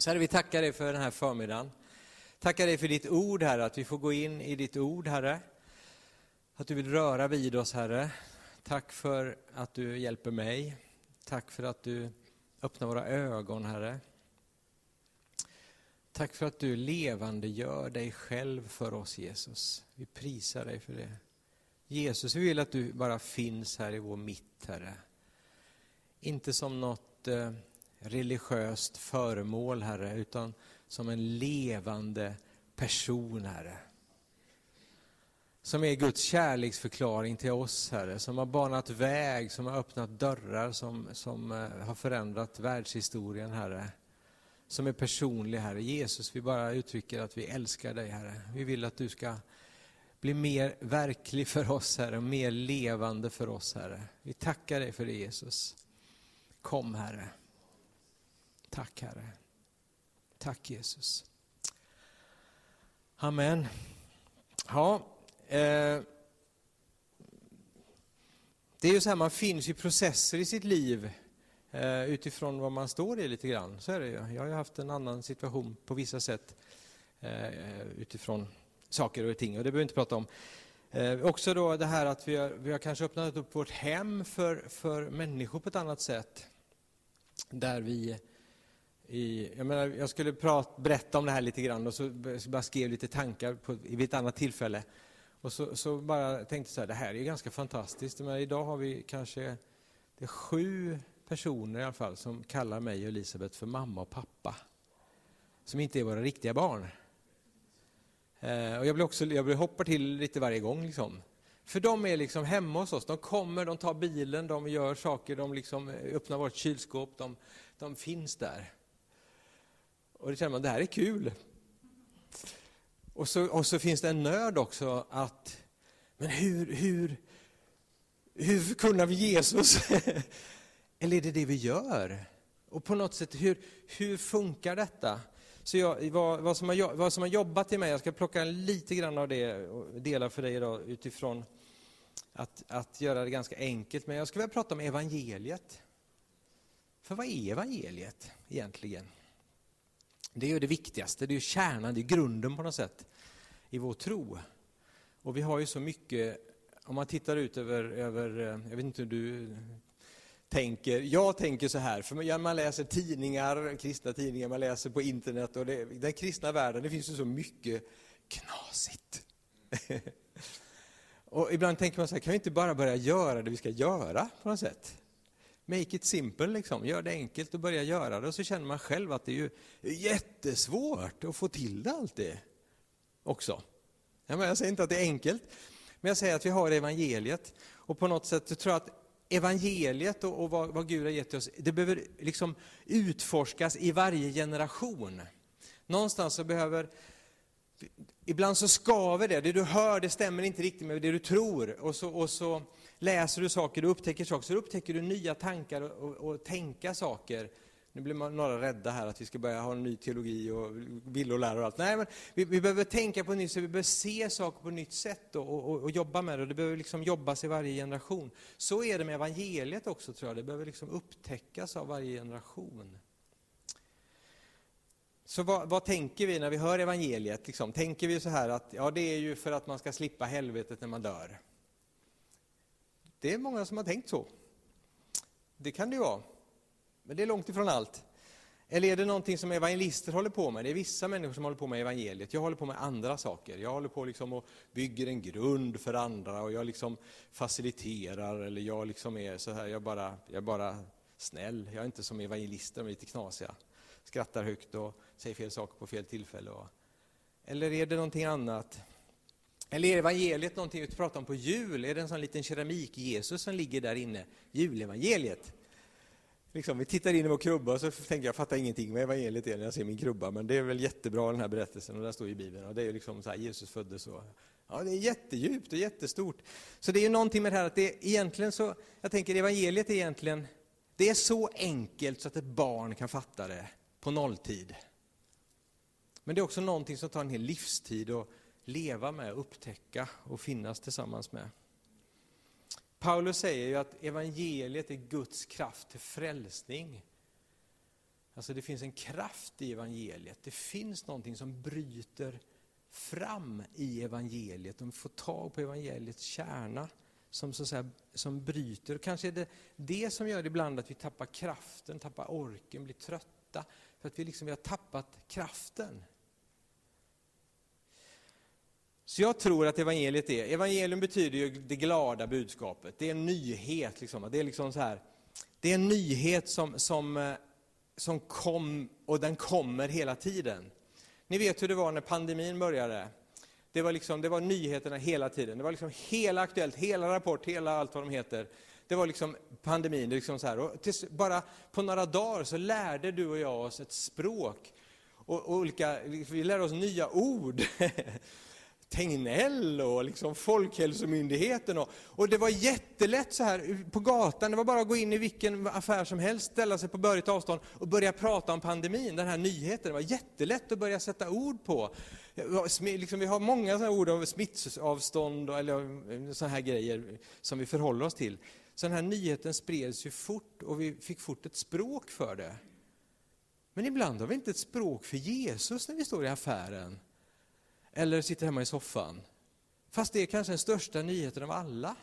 Så Herre, vi tackar dig för den här förmiddagen. Tackar dig för ditt ord, Herre, att vi får gå in i ditt ord, Herre. Att du vill röra vid oss, Herre. Tack för att du hjälper mig. Tack för att du öppnar våra ögon, Herre. Tack för att du levande gör dig själv för oss, Jesus. Vi prisar dig för det. Jesus, vi vill att du bara finns här i vår mitt, Herre. Inte som något eh, religiöst föremål, Herre, utan som en levande person, Herre. Som är Guds kärleksförklaring till oss, Herre, som har banat väg, som har öppnat dörrar, som, som eh, har förändrat världshistorien, Herre. Som är personlig, Herre. Jesus, vi bara uttrycker att vi älskar dig, Herre. Vi vill att du ska bli mer verklig för oss, Herre, och mer levande för oss, Herre. Vi tackar dig för det, Jesus. Kom, Herre. Tack, Herre. Tack, Jesus. Amen. Ja, eh, det är ju så här, man finns i processer i sitt liv eh, utifrån vad man står i lite grann. Så är det ju. Jag har ju haft en annan situation på vissa sätt eh, utifrån saker och ting, och det behöver vi inte prata om. Eh, också då det här att vi har, vi har kanske öppnat upp vårt hem för, för människor på ett annat sätt. Där vi i, jag, menar, jag skulle prat, berätta om det här lite grann och så bara skrev lite tankar på, vid ett annat tillfälle. Och så, så bara tänkte så här, det här är ganska fantastiskt. Men idag har vi kanske det är sju personer i alla fall som kallar mig och Elisabeth för mamma och pappa. Som inte är våra riktiga barn. Eh, och jag blir också, jag blir hoppar till lite varje gång. Liksom. För de är liksom hemma hos oss. De kommer, de tar bilen, de gör saker, de liksom öppnar vårt kylskåp, de, de finns där. Och det känner man, det här är kul. Och så, och så finns det en nöd också att, men hur, hur, hur förkunnar vi Jesus? Eller är det det vi gör? Och på något sätt, hur, hur funkar detta? Så jag, vad, vad, som har, vad som har jobbat i mig, jag ska plocka lite grann av det och dela för dig idag utifrån att, att göra det ganska enkelt. Men jag ska vilja prata om evangeliet. För vad är evangeliet egentligen? Det är ju det viktigaste, det är kärnan, det är grunden på något sätt i vår tro. Och vi har ju så mycket, om man tittar ut över, över eh, jag vet inte hur du tänker, jag tänker så här, för man läser tidningar, kristna tidningar, man läser på internet och det, den kristna världen, det finns ju så mycket knasigt. och ibland tänker man så här, kan vi inte bara börja göra det vi ska göra på något sätt? Make it simple, liksom. gör det enkelt och börja göra det. Och så känner man själv att det är ju jättesvårt att få till det alltid också. Jag säger inte att det är enkelt, men jag säger att vi har evangeliet. Och på något sätt tror jag att evangeliet och, och vad, vad, Gud har gett oss, det behöver liksom utforskas i varje generation. Någonstans så behöver, ibland så skaver det, det du hör det stämmer inte riktigt med det du tror. Och så, och så läser du saker, du upptäcker saker, så upptäcker du nya tankar och, och, och tänka saker. Nu blir man några rädda här att vi ska börja ha en ny teologi och villolära och allt. Nej, men vi, vi, behöver tänka på nytt sätt, vi behöver se saker på ett nytt sätt och, och, och, jobba med det. Det behöver liksom jobbas i varje generation. Så är det med evangeliet också tror jag, det behöver liksom upptäckas av varje generation. Så vad, vad, tänker vi när vi hör evangeliet? Liksom? Tänker vi så här att ja, det är ju för att man ska slippa helvetet när man dör? Det är många som har tänkt så. Det kan det ju vara. Men det är långt ifrån allt. Eller är det någonting som evangelister håller på med? Det är vissa människor som håller på med evangeliet. Jag håller på med andra saker. Jag håller på liksom och bygger en grund för andra och jag liksom faciliterar eller jag liksom är så här, jag bara, jag bara snäll. Jag är inte som evangelister, de är lite knasiga. Skrattar högt och säger fel saker på fel tillfälle. Eller är det någonting annat? Eller är evangeliet någonting vi pratar om på jul? Är det en sån liten keramik-Jesus som ligger där inne? Julevangeliet. Liksom, vi tittar in i vår krubba och så tänker jag, jag fattar ingenting vad evangeliet är när jag ser min krubba, men det är väl jättebra den här berättelsen och den står i Bibeln. Och det är liksom så här, Jesus föddes och Ja, det är jättedjupt och jättestort. Så det är ju någonting med det här att det är egentligen så, jag tänker evangeliet är egentligen, det är så enkelt så att ett barn kan fatta det på nolltid. Men det är också någonting som tar en hel livstid och leva med, upptäcka och finnas tillsammans med. Paulus säger ju att evangeliet är Guds kraft till frälsning. Alltså det finns en kraft i evangeliet. Det finns någonting som bryter fram i evangeliet. De får tag på evangeliets kärna som, så att säga, som bryter. Kanske är det det som gör ibland att vi tappar kraften, tappar orken, blir trötta. För att vi, liksom, vi har tappat kraften. Så jag tror att evangeliet är, evangelium betyder ju det glada budskapet. Det är en nyhet. Liksom. Det är liksom så här, det är en nyhet som, som, eh, som kom och den kommer hela tiden. Ni vet hur det var när pandemin började. Det var, liksom, det var nyheterna hela tiden. Det var liksom hela Aktuellt, hela Rapport, hela allt vad de heter. Det var liksom pandemin. Liksom så här. Och tills, bara på några dagar så lärde du och jag oss ett språk. Och, och olika, vi lärde oss nya ord. Tegnell och liksom Folkhälsomyndigheten. Och, och det var jättelätt så här på gatan, det var bara att gå in i vilken affär som helst, ställa sig på börjat avstånd och börja prata om pandemin, den här nyheten. Det var jättelätt att börja sätta ord på. Liksom, vi har många sådana ord om smittsavstånd eller sådana här grejer som vi förhåller oss till. Så den här nyheten spreds ju fort och vi fick fort ett språk för det. Men ibland har vi inte ett språk för Jesus när vi står i affären eller sitter hemma i soffan. Fast det är kanske den största nyheten av alla.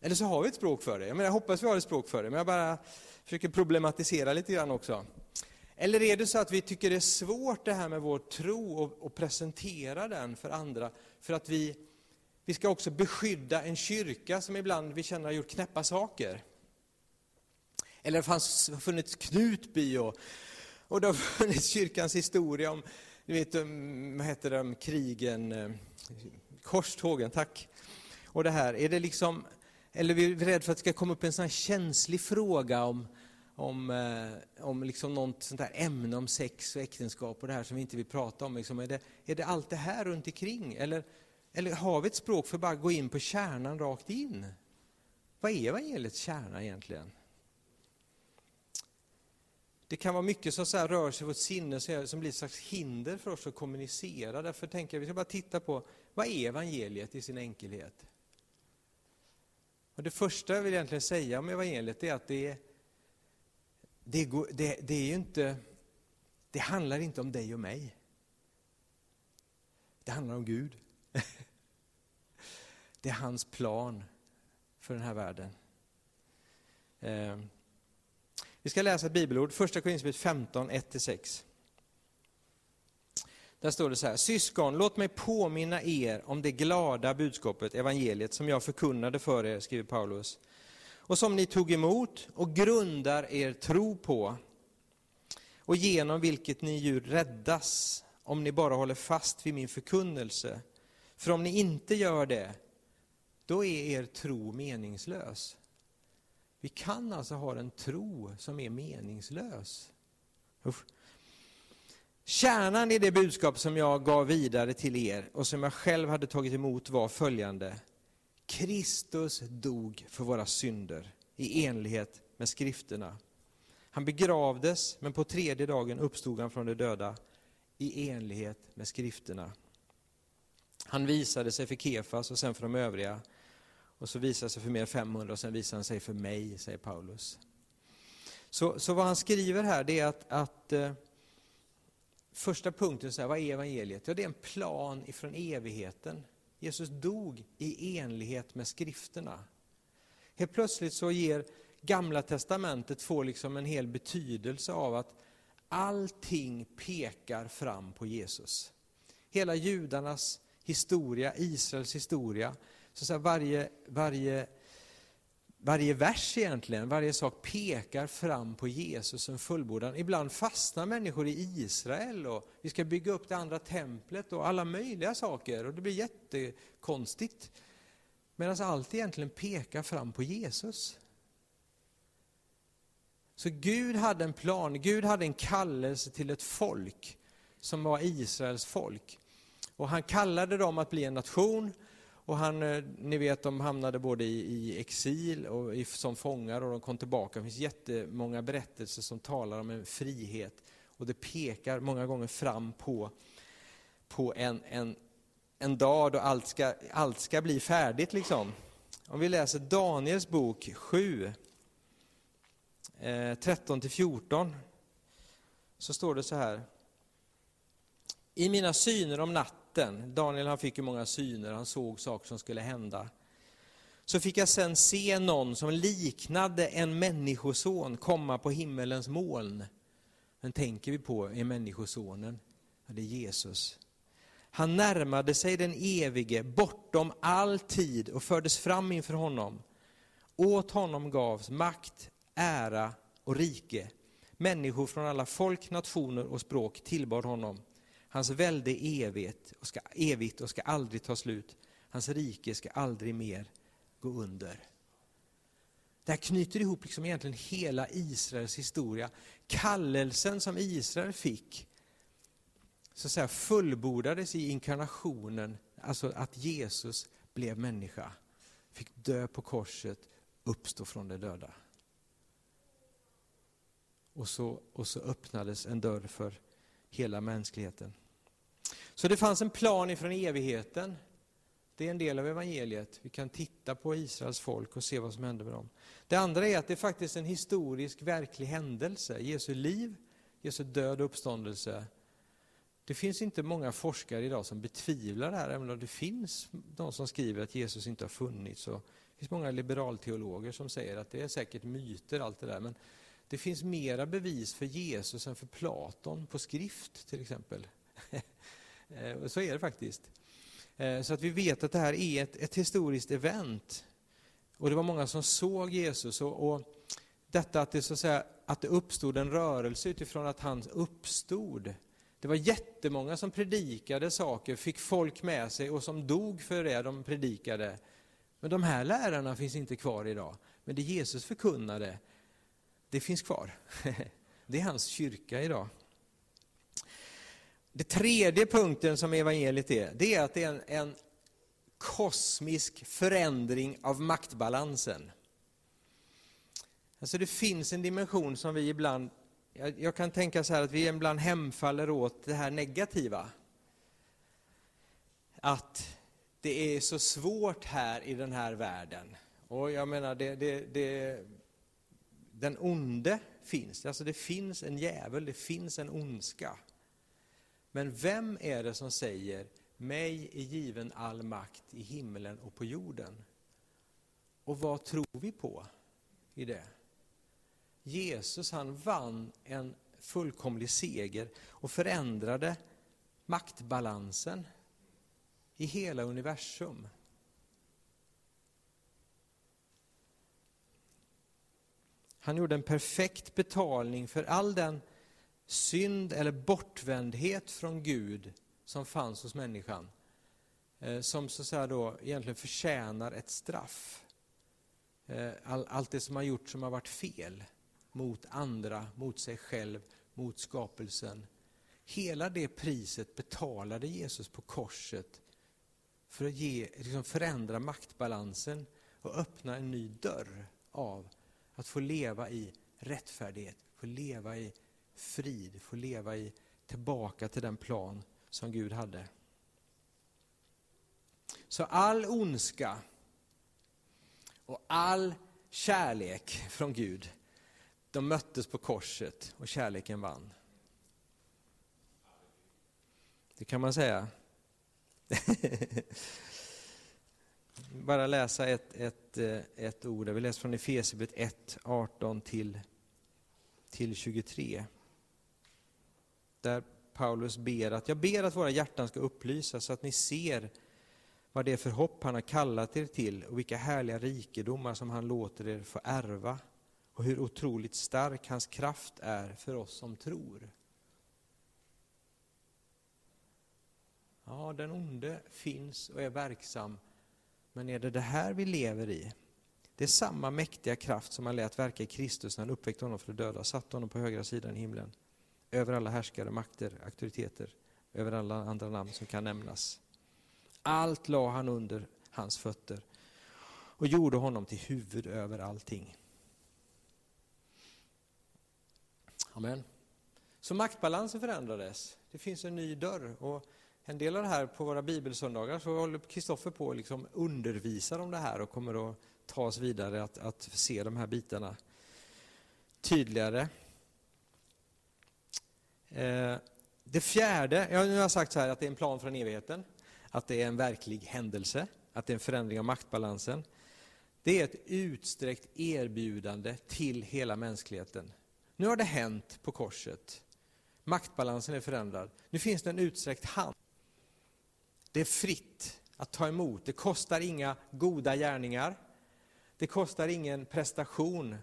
Eller så har vi ett språk för det. Jag, menar, jag hoppas vi har ett språk för det, men jag bara försöker problematisera lite grann också. Eller är det så att vi tycker det är svårt det här med vår tro och, och presentera den för andra, för att vi, vi ska också beskydda en kyrka som ibland vi känner har gjort knäppa saker. Eller det har funnits Knutby och, och det har funnits kyrkans historia om du vet, eh, vad heter de, krigen, eh, korstågen, tack. Och det här, är det liksom, eller är vi rädda för att det ska komma upp en sån här känslig fråga om, om, eh, om liksom något sånt här ämne om sex och äktenskap och det här som vi inte vill prata om. Liksom, är, det, är det allt det här runt omkring? Eller, eller har vi ett språk för att bara gå in på kärnan rakt in? Vad är evangeliets kärna egentligen? Det kan vara mycket som så här rör sig i vårt sinne som blir ett slags hinder för oss att kommunicera. Därför tänker jag vi ska bara titta på vad är evangeliet i sin enkelhet? Och det första jag vill egentligen säga om evangeliet är att det, det, det, det är inte, det handlar inte om dig och mig. Det handlar om Gud. Det är hans plan för den här världen. Ehm, vi ska läsa ett bibelord, första Korinthierbrevet 15, 1-6. Där står det så här, syskon, låt mig påminna er om det glada budskapet, evangeliet, som jag förkunnade för er, skriver Paulus, och som ni tog emot och grundar er tro på, och genom vilket ni ju räddas, om ni bara håller fast vid min förkunnelse. För om ni inte gör det, då är er tro meningslös. Vi kan alltså ha en tro som är meningslös. Usch. Kärnan i det budskap som jag gav vidare till er och som jag själv hade tagit emot var följande. Kristus dog för våra synder i enlighet med skrifterna. Han begravdes, men på tredje dagen uppstod han från de döda i enlighet med skrifterna. Han visade sig för Kefas och sen för de övriga och så visar sig för mer än 500 och sen visar han sig för mig, säger Paulus. Så, så vad han skriver här det är att, att eh, första punkten, så här, vad är evangeliet? Ja, det är en plan ifrån evigheten. Jesus dog i enlighet med skrifterna. Helt plötsligt så ger Gamla Testamentet får liksom en hel betydelse av att allting pekar fram på Jesus. Hela judarnas historia, Israels historia, så, så varje, varje, varje vers egentligen, varje sak pekar fram på Jesus som fullbordan. Ibland fastnar människor i Israel och vi ska bygga upp det andra templet och alla möjliga saker och det blir jättekonstigt. Medan allt egentligen pekar fram på Jesus. Så Gud hade en plan, Gud hade en kallelse till ett folk som var Israels folk. Och han kallade dem att bli en nation och han, eh, ni vet, de hamnade både i, i exil och i, som fångar och de kom tillbaka. Det finns jättemånga berättelser som talar om en frihet. Och det pekar många gånger fram på, på en, en, en dag då allt ska, allt ska bli färdigt. Liksom. Om vi läser Daniels bok 7, eh, 13-14. så står det så här. I mina syner om natten, Daniel han fick ju många syner, han såg saker som skulle hända. Så fick jag sen se någon som liknade en människoson komma på himmelens moln. Men tänker vi på är människosonen? Ja, det är Jesus. Han närmade sig den evige bortom all tid och fördes fram inför honom. Åt honom gavs makt, ära och rike. Människor från alla folk, nationer och språk tillbad honom. Hans välde är evigt och, ska, evigt och ska aldrig ta slut. Hans rike ska aldrig mer gå under. Det här knyter ihop liksom egentligen hela Israels historia. Kallelsen som Israel fick så att säga, fullbordades i inkarnationen, alltså att Jesus blev människa, fick dö på korset, uppstå från de döda. Och så, och så öppnades en dörr för hela mänskligheten. Så det fanns en plan ifrån evigheten. Det är en del av evangeliet. Vi kan titta på Israels folk och se vad som hände med dem. Det andra är att det är faktiskt en historisk, verklig händelse. Jesu liv, Jesu död och uppståndelse. Det finns inte många forskare idag som betvivlar det här, även om det finns de som skriver att Jesus inte har funnits. Och det finns många liberalteologer som säger att det är säkert myter, allt det där. Men det finns mera bevis för Jesus än för Platon på skrift till exempel. Eh, så är det faktiskt. Eh, så att vi vet att det här är ett, ett historiskt event. Och det var många som såg Jesus. Och, och detta att det, så att, säga, att det uppstod en rörelse utifrån att han uppstod. Det var jättemånga som predikade saker, fick folk med sig och som dog för det de predikade. Men de här lärarna finns inte kvar idag. Men det Jesus förkunnade, det finns kvar. Det är hans kyrka idag. Det tredje punkten som evangeliet är, det är att det är en, en kosmisk förändring av maktbalansen. Alltså det finns en dimension som vi ibland, jag, jag kan tänka så här att vi ibland hemfaller åt det här negativa. Att det är så svårt här i den här världen. Och jag menar, det, det, det, den onde finns, alltså det finns en djävul, det finns en ondska. Men vem är det som säger mig är given all makt i himlen och på jorden? Och vad tror vi på i det? Jesus han vann en fullkomlig seger och förändrade maktbalansen i hela universum. Han gjorde en perfekt betalning för all den synd eller bortvändhet från Gud som fanns hos människan. Eh, som så att säga då egentligen förtjänar ett straff. Eh, all, allt det som har gjort som har varit fel mot andra, mot sig själv, mot skapelsen. Hela det priset betalade Jesus på korset för att ge, liksom förändra maktbalansen och öppna en ny dörr av att få leva i rättfärdighet, få leva i frid, få leva i tillbaka till den plan som Gud hade. Så all ondska och all kärlek från Gud, de möttes på korset och kärleken vann. Det kan man säga. Bara läsa ett, ett, eh, ett ord, vi läser från Efesierbrevet 1, 18 till, till 23 där Paulus ber att jag ber att våra hjärtan ska upplysas så att ni ser vad det är för hopp han har kallat er till och vilka härliga rikedomar som han låter er få ärva och hur otroligt stark hans kraft är för oss som tror. Ja, den onde finns och är verksam, men är det det här vi lever i? Det är samma mäktiga kraft som han lät verka i Kristus när han uppväckte honom för de döda, satte honom på högra sidan i himlen över alla härskare, makter, auktoriteter, över alla andra namn som kan nämnas. Allt la han under hans fötter och gjorde honom till huvud över allting. Amen. Så maktbalansen förändrades. Det finns en ny dörr. Och en del av det här på våra bibelsöndagar så håller Kristoffer på att liksom undervisa om det här och kommer att ta oss vidare att, att se de här bitarna tydligare. Eh, det fjärde, jag nu har jag sagt så här att det är en plan från evigheten, att det är en verklig händelse, att det är en förändring av maktbalansen. Det är ett utsträckt erbjudande till hela mänskligheten. Nu har det hänt på korset. Maktbalansen är förändrad. Nu finns det en utsträckt hand. Det är fritt att ta emot. Det kostar inga goda gärningar. Det kostar ingen prestation.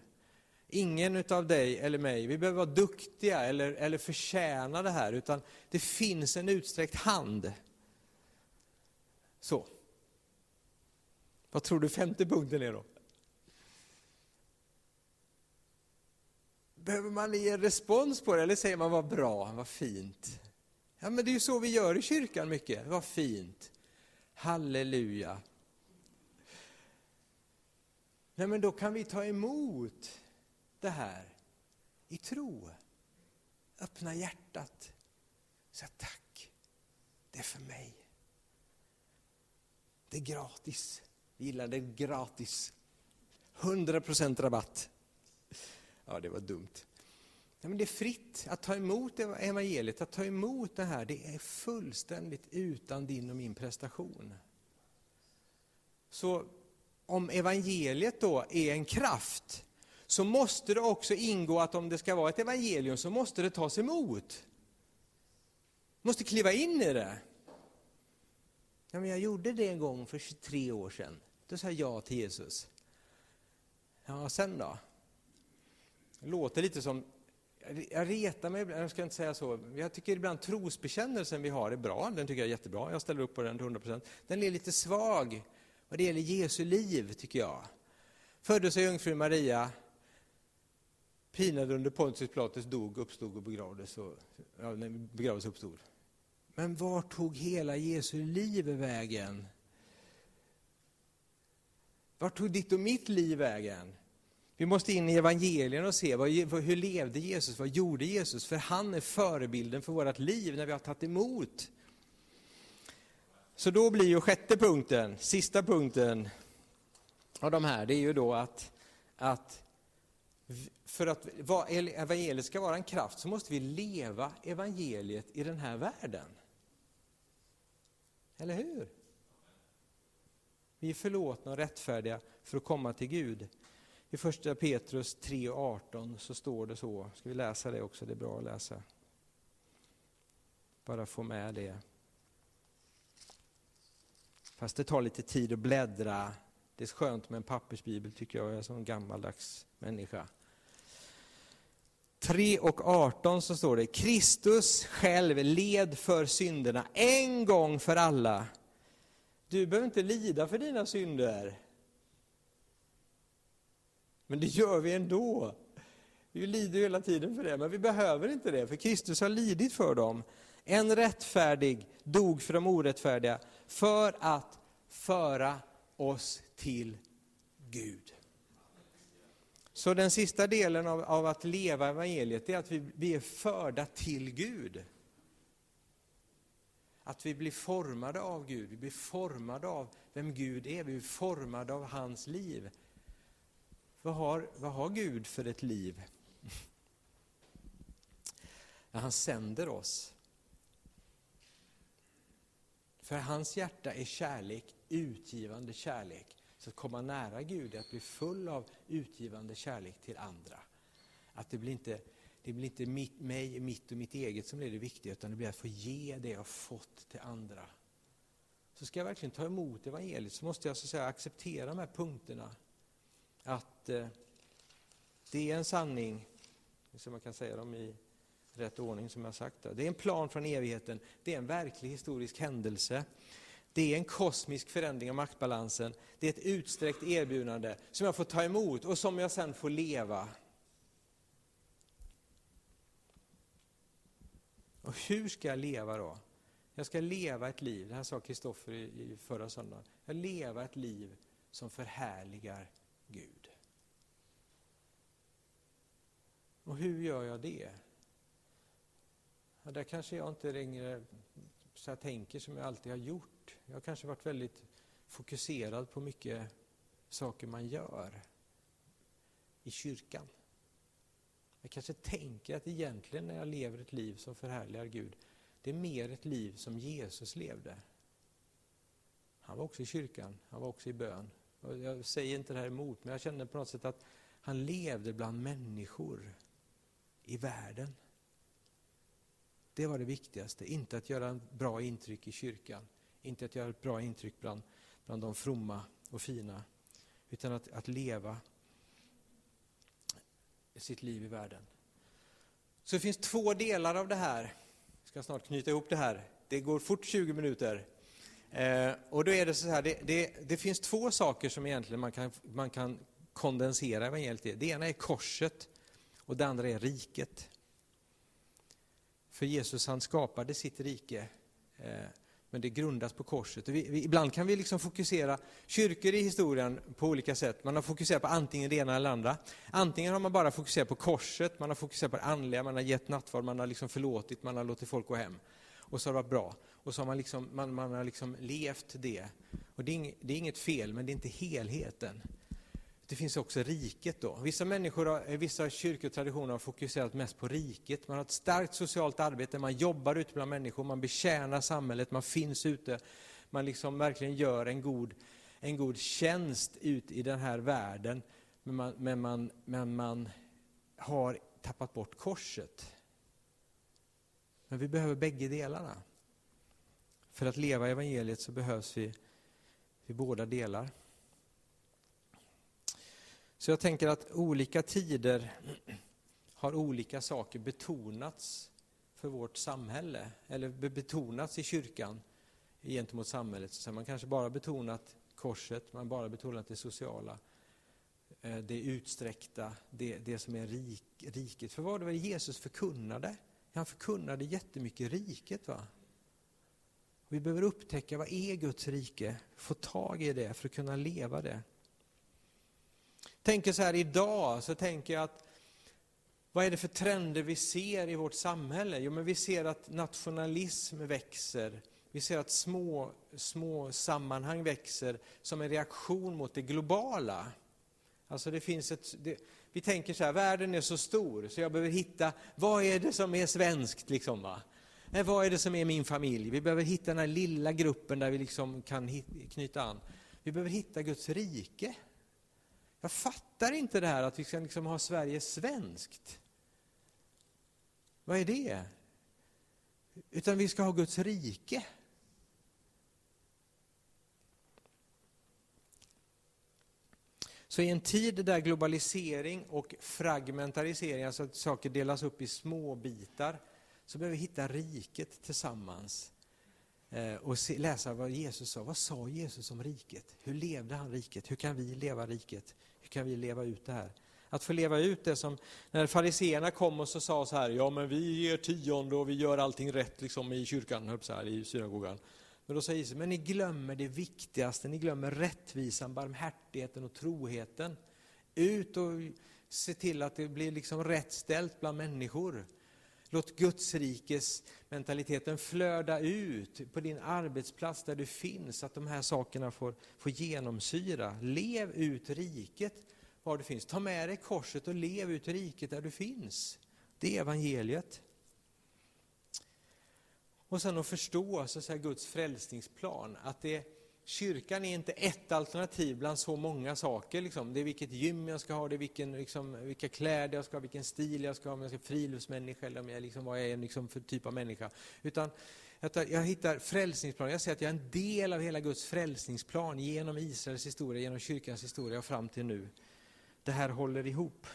Ingen av dig eller mig, vi behöver vara duktiga eller, eller förtjäna det här, utan det finns en utsträckt hand. Så. Vad tror du femte punkten är då? Behöver man ge respons på det eller säger man vad bra, vad fint? Ja men det är ju så vi gör i kyrkan mycket, vad fint. Halleluja. Nej men då kan vi ta emot det här i tro. Öppna hjärtat. Säg tack, det är för mig. Det är gratis. Vi gillar det gratis. 100% rabatt. Ja, det var dumt. Ja, men det är fritt att ta emot evangeliet, att ta emot det här. Det är fullständigt utan din och min prestation. Så om evangeliet då är en kraft, så måste det också ingå att om det ska vara ett evangelium så måste det tas emot. måste kliva in i det. Ja, men jag gjorde det en gång för 23 år sedan. Då sa jag ja till Jesus. Ja, sen då? Det låter lite som, jag retar mig, ibland, jag ska inte säga så, jag tycker ibland trosbekännelsen vi har är bra, den tycker jag är jättebra, jag ställer upp på den till 100%. Den är lite svag vad det gäller Jesu liv, tycker jag. Föddes av jungfru Maria, pinade under Pontius Pilatus, dog, uppstod och begravdes. Och, ja, begravdes uppstod. Men var tog hela Jesu liv vägen? Vart tog ditt och mitt liv vägen? Vi måste in i evangelien och se vad, hur levde Jesus, vad gjorde Jesus? För han är förebilden för vårt liv när vi har tagit emot. Så då blir ju sjätte punkten, sista punkten av de här, det är ju då att, att för att evangeliet ska vara en kraft så måste vi leva evangeliet i den här världen. Eller hur? Vi är förlåtna och rättfärdiga för att komma till Gud. I första Petrus 3.18 så står det så. Ska vi läsa det också? Det är bra att läsa. Bara få med det. Fast det tar lite tid att bläddra. Det är skönt med en pappersbibel tycker jag, jag är som gammaldags människa. 3 och 18 så står det, Kristus själv led för synderna en gång för alla. Du behöver inte lida för dina synder. Men det gör vi ändå. Vi lider ju hela tiden för det, men vi behöver inte det, för Kristus har lidit för dem. En rättfärdig dog för de orättfärdiga, för att föra oss till Gud. Så den sista delen av, av att leva evangeliet är att vi, vi är förda till Gud. Att vi blir formade av Gud, vi blir formade av vem Gud är, vi blir formade av hans liv. Vad har, vad har Gud för ett liv? Ja, han sänder oss. För hans hjärta är kärlek, utgivande kärlek. Så att komma nära Gud är att bli full av utgivande kärlek till andra. Att det blir inte, det blir inte mitt, mig, mitt och mitt eget som är det viktiga, utan det blir att få ge det jag fått till andra. Så ska jag verkligen ta emot evangeliet så måste jag så att säga, acceptera de här punkterna. Att eh, det är en sanning, som man kan säga dem i rätt ordning som jag sagt. Det är en plan från evigheten, det är en verklig historisk händelse. Det är en kosmisk förändring av maktbalansen. Det är ett utsträckt erbjudande som jag får ta emot och som jag sen får leva. Och hur ska jag leva då? Jag ska leva ett liv, det här sa Kristoffer i förra söndagen. Jag leva ett liv som förhärligar Gud. Och hur gör jag det? Ja, där kanske jag inte längre så jag tänker som jag alltid har gjort. Jag har kanske varit väldigt fokuserad på mycket saker man gör i kyrkan. Jag kanske tänker att egentligen när jag lever ett liv som förhärligar Gud, det är mer ett liv som Jesus levde. Han var också i kyrkan, han var också i bön. Jag säger inte det här emot, men jag känner på något sätt att han levde bland människor i världen. Det var det viktigaste, inte att göra ett bra intryck i kyrkan, inte att göra ett bra intryck bland, bland de fromma och fina, utan att, att leva sitt liv i världen. Så det finns två delar av det här. Jag ska snart knyta ihop det här. Det går fort 20 minuter. Eh, och då är det så här, det, det, det, finns två saker som egentligen man kan, man kan kondensera evangeliet i. Det ena är korset och det andra är riket. För Jesus han skapade sitt rike, eh, men det grundas på korset. Vi, vi, ibland kan vi liksom fokusera, kyrkor i historien på olika sätt, man har fokuserat på antingen det ena eller det andra. Antingen har man bara fokuserat på korset, man har fokuserat på det andliga, man har gett nattvard, man har liksom förlåtit, man har låtit folk gå hem. Och så har det varit bra. Och så har man, liksom, man, man har liksom levt det. Och det är, inget, det är inget fel, men det är inte helheten det finns också riket då. Vissa människor, har, eh, vissa kyrkotraditioner har fokuserat mest på riket. Man har ett starkt socialt arbete, man jobbar ute bland människor, man betjänar samhället, man finns ute. Man liksom verkligen gör en god, en god tjänst ut i den här världen. Men man, men man, men man har tappat bort korset. Men vi behöver bägge delarna. För att leva evangeliet så behövs vi, vi båda delar. Så jag tänker att olika tider har olika saker betonats för vårt samhälle, eller betonats i kyrkan gentemot samhället. Så man kanske bara betonat korset, man bara betonat det sociala, eh, det utsträckta, det, det som är rik, riket. För vad var det Jesus förkunnade? Han förkunnade jättemycket riket. va? Vi behöver upptäcka vad är Guds rike, få tag i det för att kunna leva det tänker så här idag, så tänker jag att vad är det för trender vi ser i vårt samhälle? Jo, men vi ser att nationalism växer. Vi ser att små, små sammanhang växer som en reaktion mot det globala. Alltså det finns ett, det, vi tänker så här, världen är så stor så jag behöver hitta, vad är det som är svenskt? Liksom, va? Vad är det som är min familj? Vi behöver hitta den här lilla gruppen där vi liksom kan knyta an. Vi behöver hitta Guds rike. Jag fattar inte det här att vi ska liksom ha Sverige svenskt. Vad är det? Utan vi ska ha Guds rike. Så i en tid där globalisering och fragmentarisering, alltså att saker delas upp i små bitar, så behöver vi hitta riket tillsammans. Eh, och läsa vad Jesus sa. Vad sa Jesus om riket? Hur levde han riket? Hur kan vi leva riket? Hur kan vi leva ut det här? Att få leva ut det som när fariseerna kom och så sa så här, ja men vi ger tionde och vi gör allting rätt liksom i kyrkan, så här, i synagogan. Men då säger Jesus, men ni glömmer det viktigaste, ni glömmer rättvisan, barmhärtigheten och troheten. Ut och se till att det blir liksom rätt ställt bland människor. Låt Guds rikes mentaliteten flöda ut på din arbetsplats där du finns, att de här sakerna får, får genomsyra. Lev ut riket var du finns. Ta med dig korset och lev ut riket där du finns. Det är evangeliet. Och sen att förstå så att säga, Guds frälsningsplan, att det Kyrkan är inte ett alternativ bland så många saker. Liksom. Det är vilket gym jag ska ha, det är vilken, liksom, vilka kläder jag ska ha, vilken stil jag ska ha, om jag ska vara friluftsmänniska eller om jag, liksom, vad jag är liksom, för typ av människa. Utan jag hittar frälsningsplanen, jag ser att jag är en del av hela Guds frälsningsplan genom Israels historia, genom kyrkans historia och fram till nu. Det här håller ihop.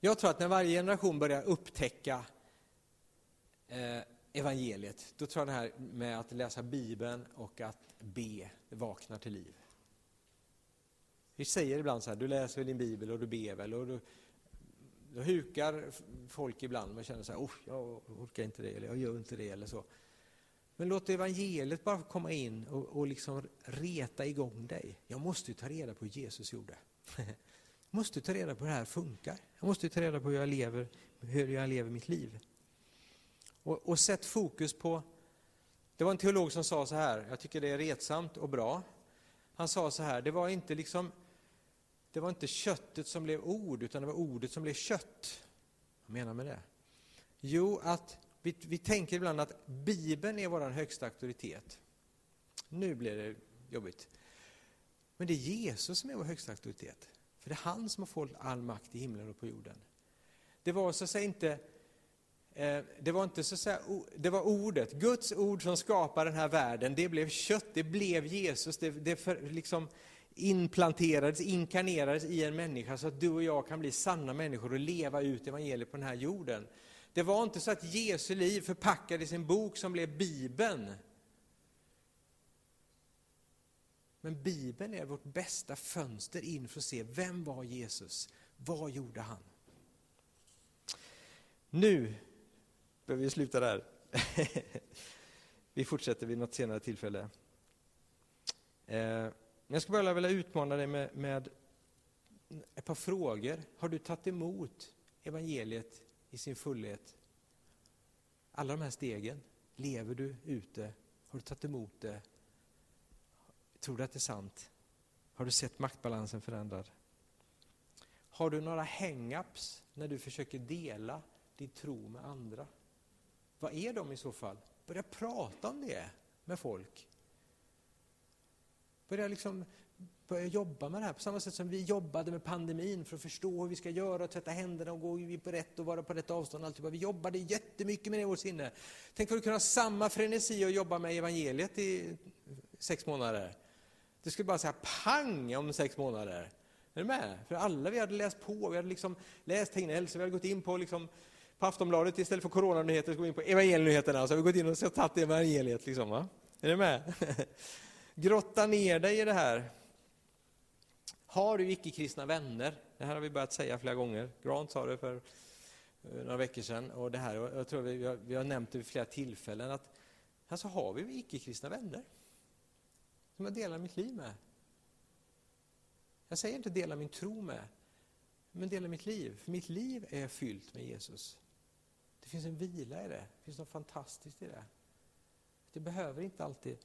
Jag tror att när varje generation börjar upptäcka eh, evangeliet, då tror jag det här med att läsa Bibeln och att be vaknar till liv. Vi säger ibland så här, du läser väl din bibel och du ber väl och du, då hukar folk ibland och känner så här, oh, jag orkar inte det eller jag gör inte det eller så. Men låt evangeliet bara komma in och, och liksom reta igång dig. Jag måste ju ta reda på hur Jesus gjorde. Jag måste ta reda på hur det här funkar. Jag måste ta reda på hur jag lever, hur jag lever mitt liv. Och, och sätt fokus på, det var en teolog som sa så här, jag tycker det är retsamt och bra. Han sa så här, det var inte liksom det var inte köttet som blev ord, utan det var ordet som blev kött. Vad menar jag med det? Jo, att vi, vi tänker ibland att Bibeln är vår högsta auktoritet. Nu blir det jobbigt. Men det är Jesus som är vår högsta auktoritet. För det är han som har fått all makt i himlen och på jorden. Det var så att säga inte Eh, det var inte så att säga, det var ordet, Guds ord som skapade den här världen, det blev kött, det blev Jesus, det, det för, liksom implanterades, inkarnerades i en människa så att du och jag kan bli sanna människor och leva ut evangeliet på den här jorden. Det var inte så att Jesu liv förpackades i en bok som blev Bibeln. Men Bibeln är vårt bästa fönster in för att se vem var Jesus? Vad gjorde han? Nu behöver vi sluta där. vi fortsätter vid något senare tillfälle. Eh, jag skulle bara vilja utmana dig med, med ett par frågor. Har du tagit emot evangeliet i sin fullhet? Alla de här stegen, lever du ute? Har du tagit emot det? Tror du att det är sant? Har du sett maktbalansen förändrad? Har du några hang-ups när du försöker dela din tro med andra? Vad är de i så fall? Börja prata om det med folk. Börja, liksom, börja jobba med det här på samma sätt som vi jobbade med pandemin för att förstå hur vi ska göra, och tvätta händerna och gå på rätt och vara på rätt avstånd. Alltid. Vi jobbade jättemycket med det i vårt sinne. Tänk för att kunde ha samma frenesi och jobba med evangeliet i sex månader. Det skulle bara säga pang om sex månader. Är du med? För alla vi hade läst på, vi hade liksom läst Tegnell, så vi hade gått in på, liksom, på Aftonbladet istället för coronanyheter, så går vi in på evangelienyheterna, så har vi gått in och tagit evangeliet. Liksom, va? Är ni med? Grotta ner dig i det här. Har du icke-kristna vänner? Det här har vi börjat säga flera gånger. Grant sa det för eh, några veckor sedan. Och det här, jag tror vi har, vi har nämnt det vid flera tillfällen. att alltså Har vi icke-kristna vänner? Som jag delar mitt liv med. Jag säger inte dela min tro med, men dela mitt liv. För mitt liv är fyllt med Jesus. Det finns en vila i det, det finns något fantastiskt i det. Du behöver inte alltid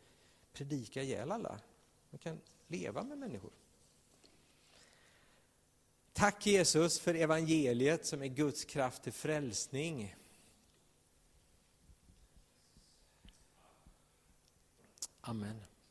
predika ihjäl alla. Man kan leva med människor. Tack Jesus för evangeliet som är Guds kraft till frälsning. Amen.